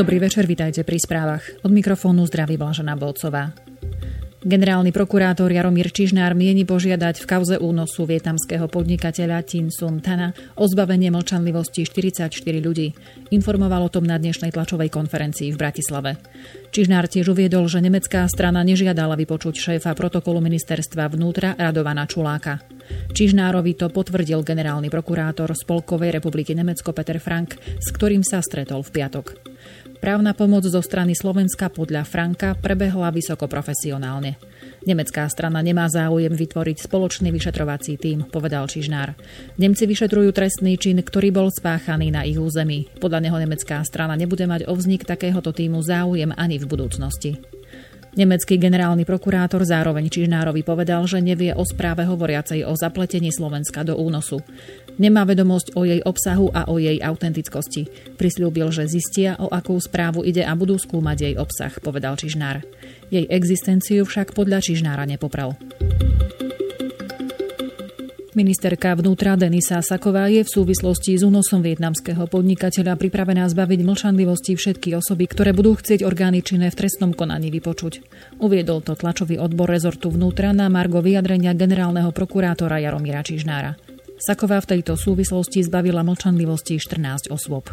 Dobrý večer, vitajte pri správach. Od mikrofónu zdraví Blažená Bolcová. Generálny prokurátor Jaromír Čižnár mieni požiadať v kauze únosu vietnamského podnikateľa Tin Sun Tana o zbavenie mlčanlivosti 44 ľudí. Informoval o tom na dnešnej tlačovej konferencii v Bratislave. Čižnár tiež uviedol, že nemecká strana nežiadala vypočuť šéfa protokolu ministerstva vnútra Radovana Čuláka. Čižnárovi to potvrdil generálny prokurátor Spolkovej republiky Nemecko Peter Frank, s ktorým sa stretol v piatok. Právna pomoc zo strany Slovenska podľa Franka prebehla vysoko profesionálne. Nemecká strana nemá záujem vytvoriť spoločný vyšetrovací tím, povedal Čižnár. Nemci vyšetrujú trestný čin, ktorý bol spáchaný na ich území. Podľa neho nemecká strana nebude mať o vznik takéhoto týmu záujem ani v budúcnosti. Nemecký generálny prokurátor zároveň Čižnárovi povedal, že nevie o správe hovoriacej o zapletení Slovenska do únosu. Nemá vedomosť o jej obsahu a o jej autentickosti. Prisľúbil, že zistia, o akú správu ide a budú skúmať jej obsah, povedal Čižnár. Jej existenciu však podľa Čižnára nepopral. Ministerka vnútra Denisa Saková je v súvislosti s únosom vietnamského podnikateľa pripravená zbaviť mlčanlivosti všetky osoby, ktoré budú chcieť orgány činné v trestnom konaní vypočuť. Uviedol to tlačový odbor rezortu vnútra na margo vyjadrenia generálneho prokurátora Jaromíra Čižnára. Saková v tejto súvislosti zbavila mlčanlivosti 14 osôb.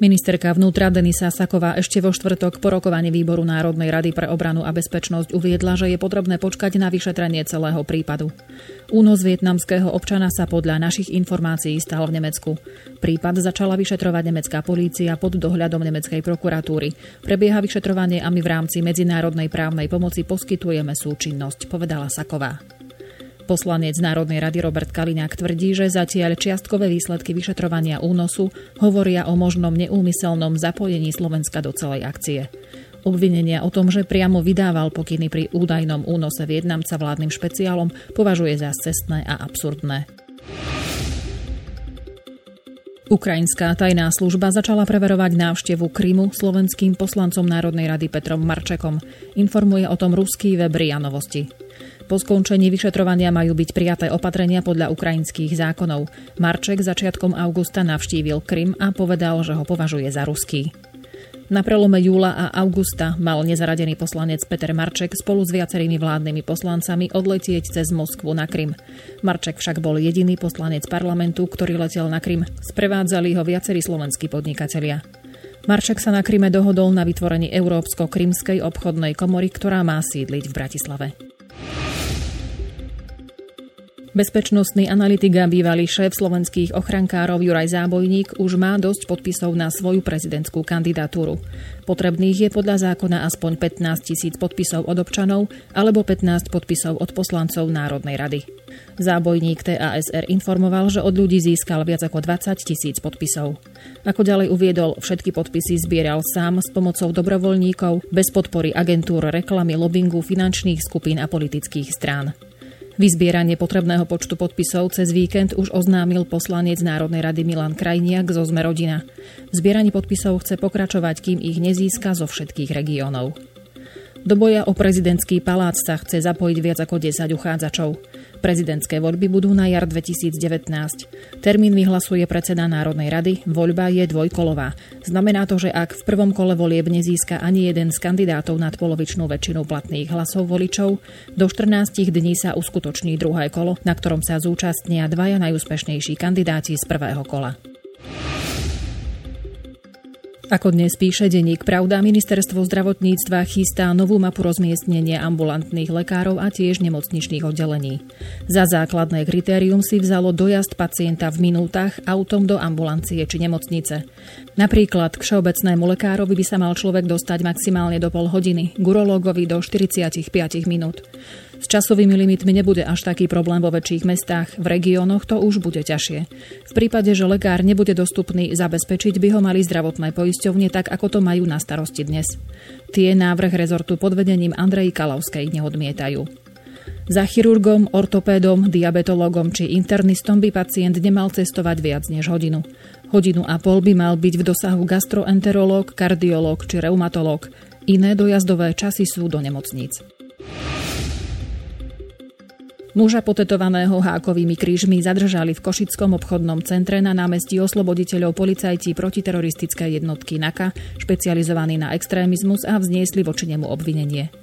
Ministerka vnútra Denisa Saková ešte vo štvrtok po rokovaní výboru Národnej rady pre obranu a bezpečnosť uviedla, že je potrebné počkať na vyšetrenie celého prípadu. Únos vietnamského občana sa podľa našich informácií stal v Nemecku. Prípad začala vyšetrovať nemecká polícia pod dohľadom nemeckej prokuratúry. Prebieha vyšetrovanie a my v rámci medzinárodnej právnej pomoci poskytujeme súčinnosť, povedala Saková. Poslanec Národnej rady Robert Kaliňák tvrdí, že zatiaľ čiastkové výsledky vyšetrovania únosu hovoria o možnom neúmyselnom zapojení Slovenska do celej akcie. Obvinenia o tom, že priamo vydával pokyny pri údajnom únose Vietnamca vládnym špeciálom, považuje za cestné a absurdné. Ukrajinská tajná služba začala preverovať návštevu Krymu slovenským poslancom Národnej rady Petrom Marčekom. Informuje o tom ruský web RIA Novosti. Po skončení vyšetrovania majú byť prijaté opatrenia podľa ukrajinských zákonov. Marček začiatkom augusta navštívil Krym a povedal, že ho považuje za ruský. Na prelome júla a augusta mal nezaradený poslanec Peter Marček spolu s viacerými vládnymi poslancami odletieť cez Moskvu na Krym. Marček však bol jediný poslanec parlamentu, ktorý letel na Krym. Sprevádzali ho viacerí slovenskí podnikatelia. Marček sa na Kryme dohodol na vytvorení Európsko-krymskej obchodnej komory, ktorá má sídliť v Bratislave. Bezpečnostný analytik a bývalý šéf slovenských ochrankárov Juraj Zábojník už má dosť podpisov na svoju prezidentskú kandidatúru. Potrebných je podľa zákona aspoň 15 tisíc podpisov od občanov alebo 15 podpisov od poslancov Národnej rady. Zábojník TASR informoval, že od ľudí získal viac ako 20 tisíc podpisov. Ako ďalej uviedol, všetky podpisy zbieral sám s pomocou dobrovoľníkov, bez podpory agentúr reklamy, lobbingu, finančných skupín a politických strán. Vyzbieranie potrebného počtu podpisov cez víkend už oznámil poslanec Národnej rady Milan Krajniak zo Zme rodina. V zbieraní podpisov chce pokračovať, kým ich nezíska zo všetkých regiónov. Do boja o prezidentský palác sa chce zapojiť viac ako 10 uchádzačov. Prezidentské voľby budú na jar 2019. Termín vyhlasuje predseda Národnej rady, voľba je dvojkolová. Znamená to, že ak v prvom kole volieb nezíska ani jeden z kandidátov nad polovičnú väčšinu platných hlasov voličov, do 14 dní sa uskutoční druhé kolo, na ktorom sa zúčastnia dvaja najúspešnejší kandidáti z prvého kola. Ako dnes píše denník Pravda, ministerstvo zdravotníctva chystá novú mapu rozmiestnenia ambulantných lekárov a tiež nemocničných oddelení. Za základné kritérium si vzalo dojazd pacienta v minútach autom do ambulancie či nemocnice. Napríklad k všeobecnému lekárovi by sa mal človek dostať maximálne do pol hodiny, k do 45 minút. S časovými limitmi nebude až taký problém vo väčších mestách, v regiónoch to už bude ťažšie. V prípade, že lekár nebude dostupný, zabezpečiť by ho mali zdravotné poisťovne tak, ako to majú na starosti dnes. Tie návrh rezortu pod vedením Andrej Kalavskej neodmietajú. Za chirurgom, ortopédom, diabetologom či internistom by pacient nemal cestovať viac než hodinu. Hodinu a pol by mal byť v dosahu gastroenterológ, kardiológ či reumatológ. Iné dojazdové časy sú do nemocníc. Muža potetovaného hákovými krížmi zadržali v Košickom obchodnom centre na námestí osloboditeľov policajti protiteroristické jednotky NAKA, špecializovaný na extrémizmus a vzniesli voči nemu obvinenie.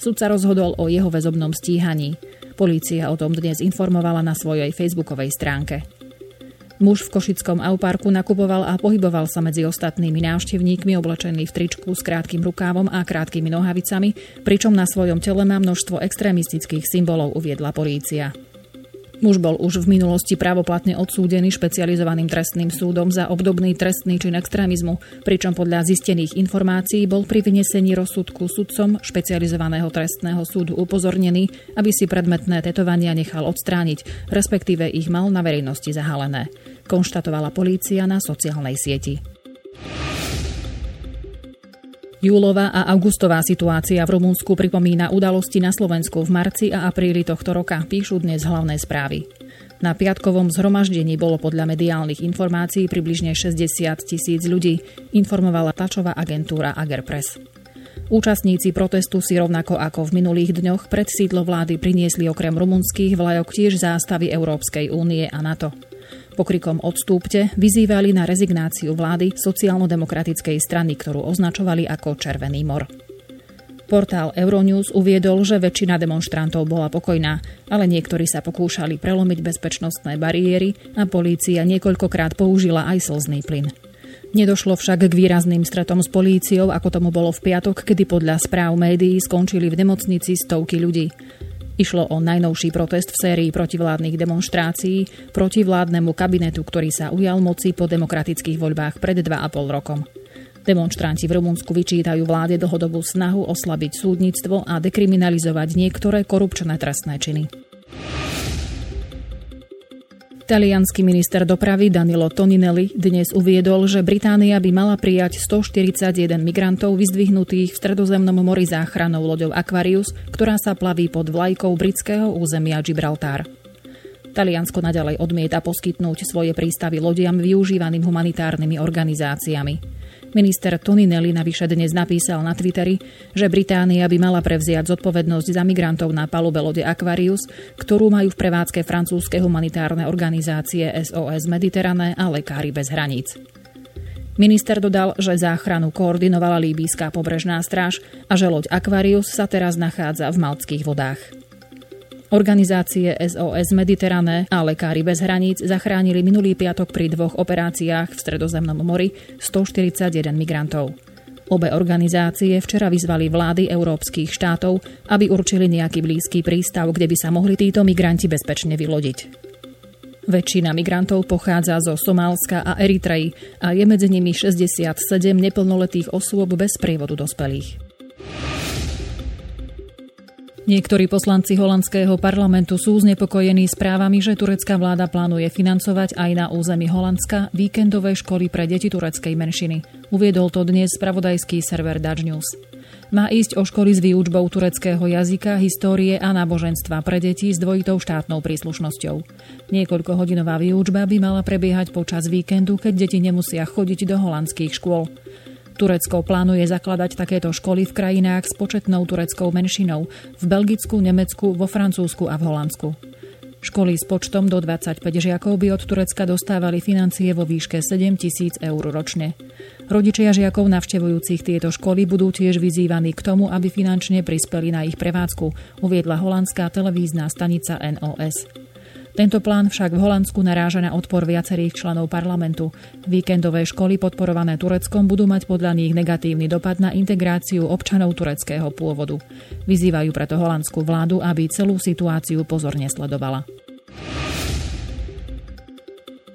Súd sa rozhodol o jeho väzobnom stíhaní. Polícia o tom dnes informovala na svojej facebookovej stránke. Muž v Košickom auparku nakupoval a pohyboval sa medzi ostatnými návštevníkmi oblečený v tričku s krátkým rukávom a krátkými nohavicami, pričom na svojom tele má množstvo extrémistických symbolov, uviedla polícia. Muž bol už v minulosti právoplatne odsúdený špecializovaným trestným súdom za obdobný trestný čin extrémizmu, pričom podľa zistených informácií bol pri vynesení rozsudku sudcom špecializovaného trestného súdu upozornený, aby si predmetné tetovania nechal odstrániť, respektíve ich mal na verejnosti zahalené, konštatovala polícia na sociálnej sieti. Júlová a augustová situácia v Rumunsku pripomína udalosti na Slovensku v marci a apríli tohto roka, píšu dnes hlavné správy. Na piatkovom zhromaždení bolo podľa mediálnych informácií približne 60 tisíc ľudí, informovala tlačová agentúra Agerpress. Účastníci protestu si rovnako ako v minulých dňoch pred sídlo vlády priniesli okrem rumunských vlajok tiež zástavy Európskej únie a NATO pokrikom odstúpte vyzývali na rezignáciu vlády sociálno-demokratickej strany, ktorú označovali ako Červený mor. Portál Euronews uviedol, že väčšina demonstrantov bola pokojná, ale niektorí sa pokúšali prelomiť bezpečnostné bariéry a polícia niekoľkokrát použila aj slzný plyn. Nedošlo však k výrazným stretom s políciou, ako tomu bolo v piatok, kedy podľa správ médií skončili v nemocnici stovky ľudí. Išlo o najnovší protest v sérii protivládnych demonstrácií proti vládnemu kabinetu, ktorý sa ujal moci po demokratických voľbách pred 2,5 rokom. Demonstranti v Rumunsku vyčítajú vláde dlhodobú snahu oslabiť súdnictvo a dekriminalizovať niektoré korupčné trestné činy. Talianský minister dopravy Danilo Toninelli dnes uviedol, že Británia by mala prijať 141 migrantov vyzdvihnutých v stredozemnom mori záchranou loďou Aquarius, ktorá sa plaví pod vlajkou britského územia Gibraltar. Taliansko nadalej odmieta poskytnúť svoje prístavy lodiam využívaným humanitárnymi organizáciami. Minister Toninelli navyše dnes napísal na Twitteri, že Británia by mala prevziať zodpovednosť za migrantov na palube lode Aquarius, ktorú majú v prevádzke francúzske humanitárne organizácie SOS Mediterrané a Lekári bez hraníc. Minister dodal, že záchranu koordinovala líbíská pobrežná stráž a že loď Aquarius sa teraz nachádza v maltských vodách. Organizácie SOS Mediterrané a Lekári bez hraníc zachránili minulý piatok pri dvoch operáciách v Stredozemnom mori 141 migrantov. Obe organizácie včera vyzvali vlády európskych štátov, aby určili nejaký blízky prístav, kde by sa mohli títo migranti bezpečne vylodiť. Väčšina migrantov pochádza zo Somálska a Eritreji a je medzi nimi 67 neplnoletých osôb bez prievodu dospelých. Niektorí poslanci holandského parlamentu sú znepokojení správami, že turecká vláda plánuje financovať aj na území Holandska víkendové školy pre deti tureckej menšiny. Uviedol to dnes spravodajský server Dutch News. Má ísť o školy s výučbou tureckého jazyka, histórie a náboženstva pre deti s dvojitou štátnou príslušnosťou. Niekoľkohodinová výučba by mala prebiehať počas víkendu, keď deti nemusia chodiť do holandských škôl. Turecko plánuje zakladať takéto školy v krajinách s početnou tureckou menšinou v Belgicku, Nemecku, vo Francúzsku a v Holandsku. Školy s počtom do 25 žiakov by od Turecka dostávali financie vo výške 7 tisíc eur ročne. Rodičia žiakov navštevujúcich tieto školy budú tiež vyzývaní k tomu, aby finančne prispeli na ich prevádzku, uviedla holandská televízna stanica NOS. Tento plán však v Holandsku naráža na odpor viacerých členov parlamentu. Víkendové školy podporované Tureckom budú mať podľa nich negatívny dopad na integráciu občanov tureckého pôvodu. Vyzývajú preto holandskú vládu, aby celú situáciu pozorne sledovala.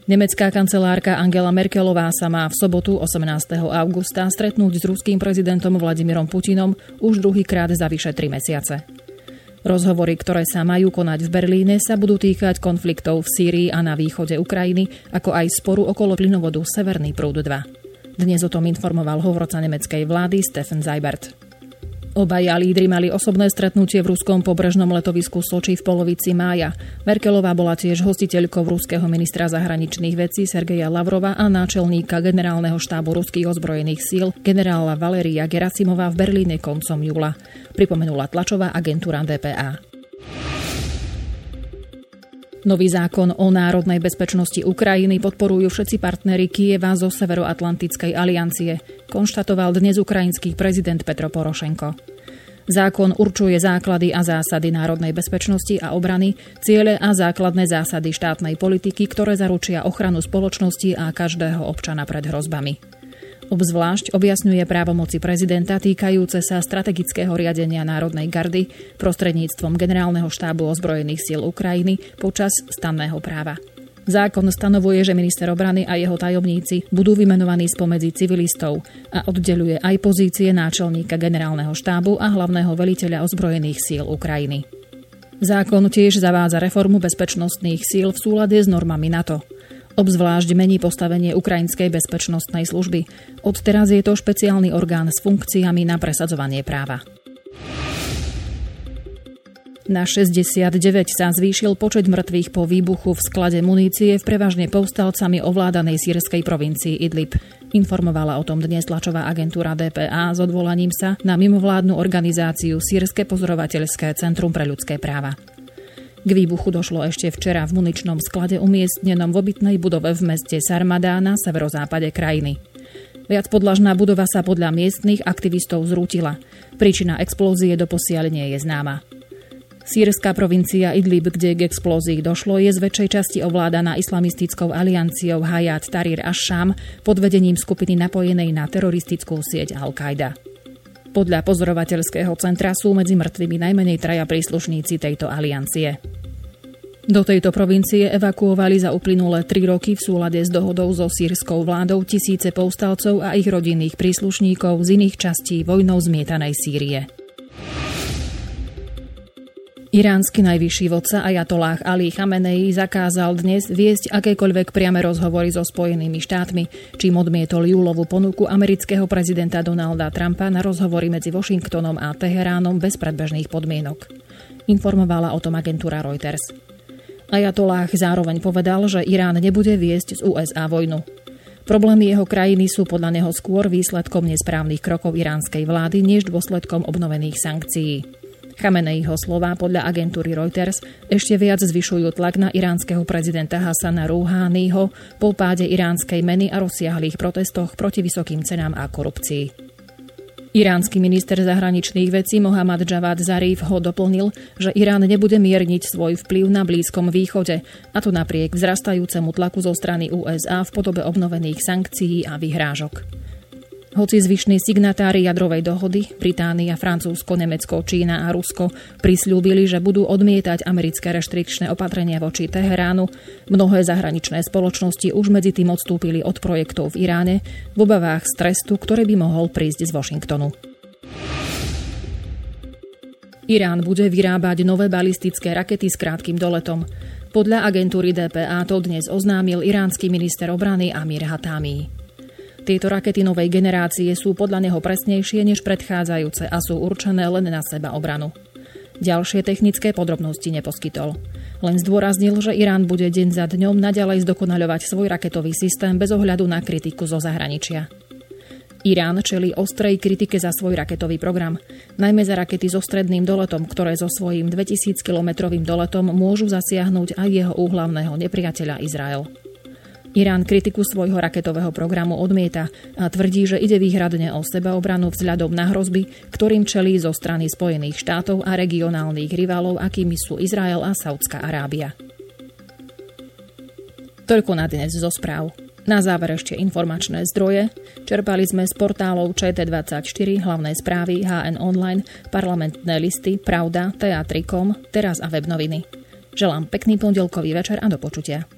Nemecká kancelárka Angela Merkelová sa má v sobotu 18. augusta stretnúť s ruským prezidentom Vladimírom Putinom už druhýkrát za vyše 3 mesiace. Rozhovory, ktoré sa majú konať v Berlíne, sa budú týkať konfliktov v Sýrii a na východe Ukrajiny, ako aj sporu okolo plynovodu Severný prúd 2. Dnes o tom informoval hovorca nemeckej vlády Stefan Seibert. Obaja lídry mali osobné stretnutie v ruskom pobrežnom letovisku Soči v polovici mája. Merkelová bola tiež hostiteľkou ruského ministra zahraničných vecí Sergeja Lavrova a náčelníka generálneho štábu ruských ozbrojených síl generála Valeria Gerasimova v Berlíne koncom júla. Pripomenula tlačová agentúra DPA. Nový zákon o národnej bezpečnosti Ukrajiny podporujú všetci partnery Kieva zo Severoatlantickej aliancie, konštatoval dnes ukrajinský prezident Petro Porošenko. Zákon určuje základy a zásady národnej bezpečnosti a obrany, ciele a základné zásady štátnej politiky, ktoré zaručia ochranu spoločnosti a každého občana pred hrozbami. Obzvlášť objasňuje právomoci prezidenta týkajúce sa strategického riadenia Národnej gardy prostredníctvom Generálneho štábu ozbrojených síl Ukrajiny počas stanného práva. Zákon stanovuje, že minister obrany a jeho tajomníci budú vymenovaní spomedzi civilistov a oddeluje aj pozície náčelníka generálneho štábu a hlavného veliteľa ozbrojených síl Ukrajiny. Zákon tiež zavádza reformu bezpečnostných síl v súlade s normami NATO. Obzvlášť mení postavenie Ukrajinskej bezpečnostnej služby. Odteraz je to špeciálny orgán s funkciami na presadzovanie práva. Na 69 sa zvýšil počet mŕtvych po výbuchu v sklade munície v prevažne povstalcami ovládanej sírskej provincii Idlib. Informovala o tom dnes tlačová agentúra DPA s odvolaním sa na mimovládnu organizáciu Sírske pozorovateľské centrum pre ľudské práva. K výbuchu došlo ešte včera v muničnom sklade umiestnenom v obytnej budove v meste Sarmadá na severozápade krajiny. Viac podlažná budova sa podľa miestnych aktivistov zrútila. Príčina explózie doposiaľ nie je známa. Sýrská provincia Idlib, kde k explózii došlo, je z väčšej časti ovládaná islamistickou alianciou Hayat Tahrir Asham pod vedením skupiny napojenej na teroristickú sieť Al-Qaida. Podľa pozorovateľského centra sú medzi mŕtvými najmenej traja príslušníci tejto aliancie. Do tejto provincie evakuovali za uplynulé tri roky v súlade s dohodou so sírskou vládou tisíce povstalcov a ich rodinných príslušníkov z iných častí vojnou zmietanej Sýrie. Iránsky najvyšší vodca Ajatolách Ali Chamenei zakázal dnes viesť akékoľvek priame rozhovory so Spojenými štátmi, čím odmietol júlovú ponuku amerického prezidenta Donalda Trumpa na rozhovory medzi Washingtonom a Teheránom bez predbežných podmienok. Informovala o tom agentúra Reuters. Ajatolách zároveň povedal, že Irán nebude viesť z USA vojnu. Problémy jeho krajiny sú podľa neho skôr výsledkom nesprávnych krokov iránskej vlády než dôsledkom obnovených sankcií. Chameneiho slova podľa agentúry Reuters ešte viac zvyšujú tlak na iránskeho prezidenta Hasana Rouhányho po páde iránskej meny a rozsiahlých protestoch proti vysokým cenám a korupcii. Iránsky minister zahraničných vecí Mohammad Javad Zarif ho doplnil, že Irán nebude mierniť svoj vplyv na Blízkom východe, a to napriek vzrastajúcemu tlaku zo strany USA v podobe obnovených sankcií a vyhrážok. Hoci zvyšní signatári jadrovej dohody, Británia, Francúzsko, Nemecko, Čína a Rusko, prislúbili, že budú odmietať americké reštrikčné opatrenia voči Teheránu, mnohé zahraničné spoločnosti už medzi tým odstúpili od projektov v Iráne v obavách z ktorý by mohol prísť z Washingtonu. Irán bude vyrábať nové balistické rakety s krátkým doletom. Podľa agentúry DPA to dnes oznámil iránsky minister obrany Amir Hatami. Tieto rakety novej generácie sú podľa neho presnejšie než predchádzajúce a sú určené len na seba obranu. Ďalšie technické podrobnosti neposkytol. Len zdôraznil, že Irán bude deň za dňom naďalej zdokonaľovať svoj raketový systém bez ohľadu na kritiku zo zahraničia. Irán čeli ostrej kritike za svoj raketový program, najmä za rakety so stredným doletom, ktoré so svojím 2000-kilometrovým doletom môžu zasiahnuť aj jeho úhlavného nepriateľa Izrael. Irán kritiku svojho raketového programu odmieta a tvrdí, že ide výhradne o sebaobranu vzhľadom na hrozby, ktorým čelí zo strany Spojených štátov a regionálnych rivalov, akými sú Izrael a Saudská Arábia. Toľko na dnes zo správ. Na záver ešte informačné zdroje. Čerpali sme z portálov ČT24, hlavné správy, HN Online, parlamentné listy, Pravda, Teatrikom, Teraz a web noviny. Želám pekný pondelkový večer a do počutia.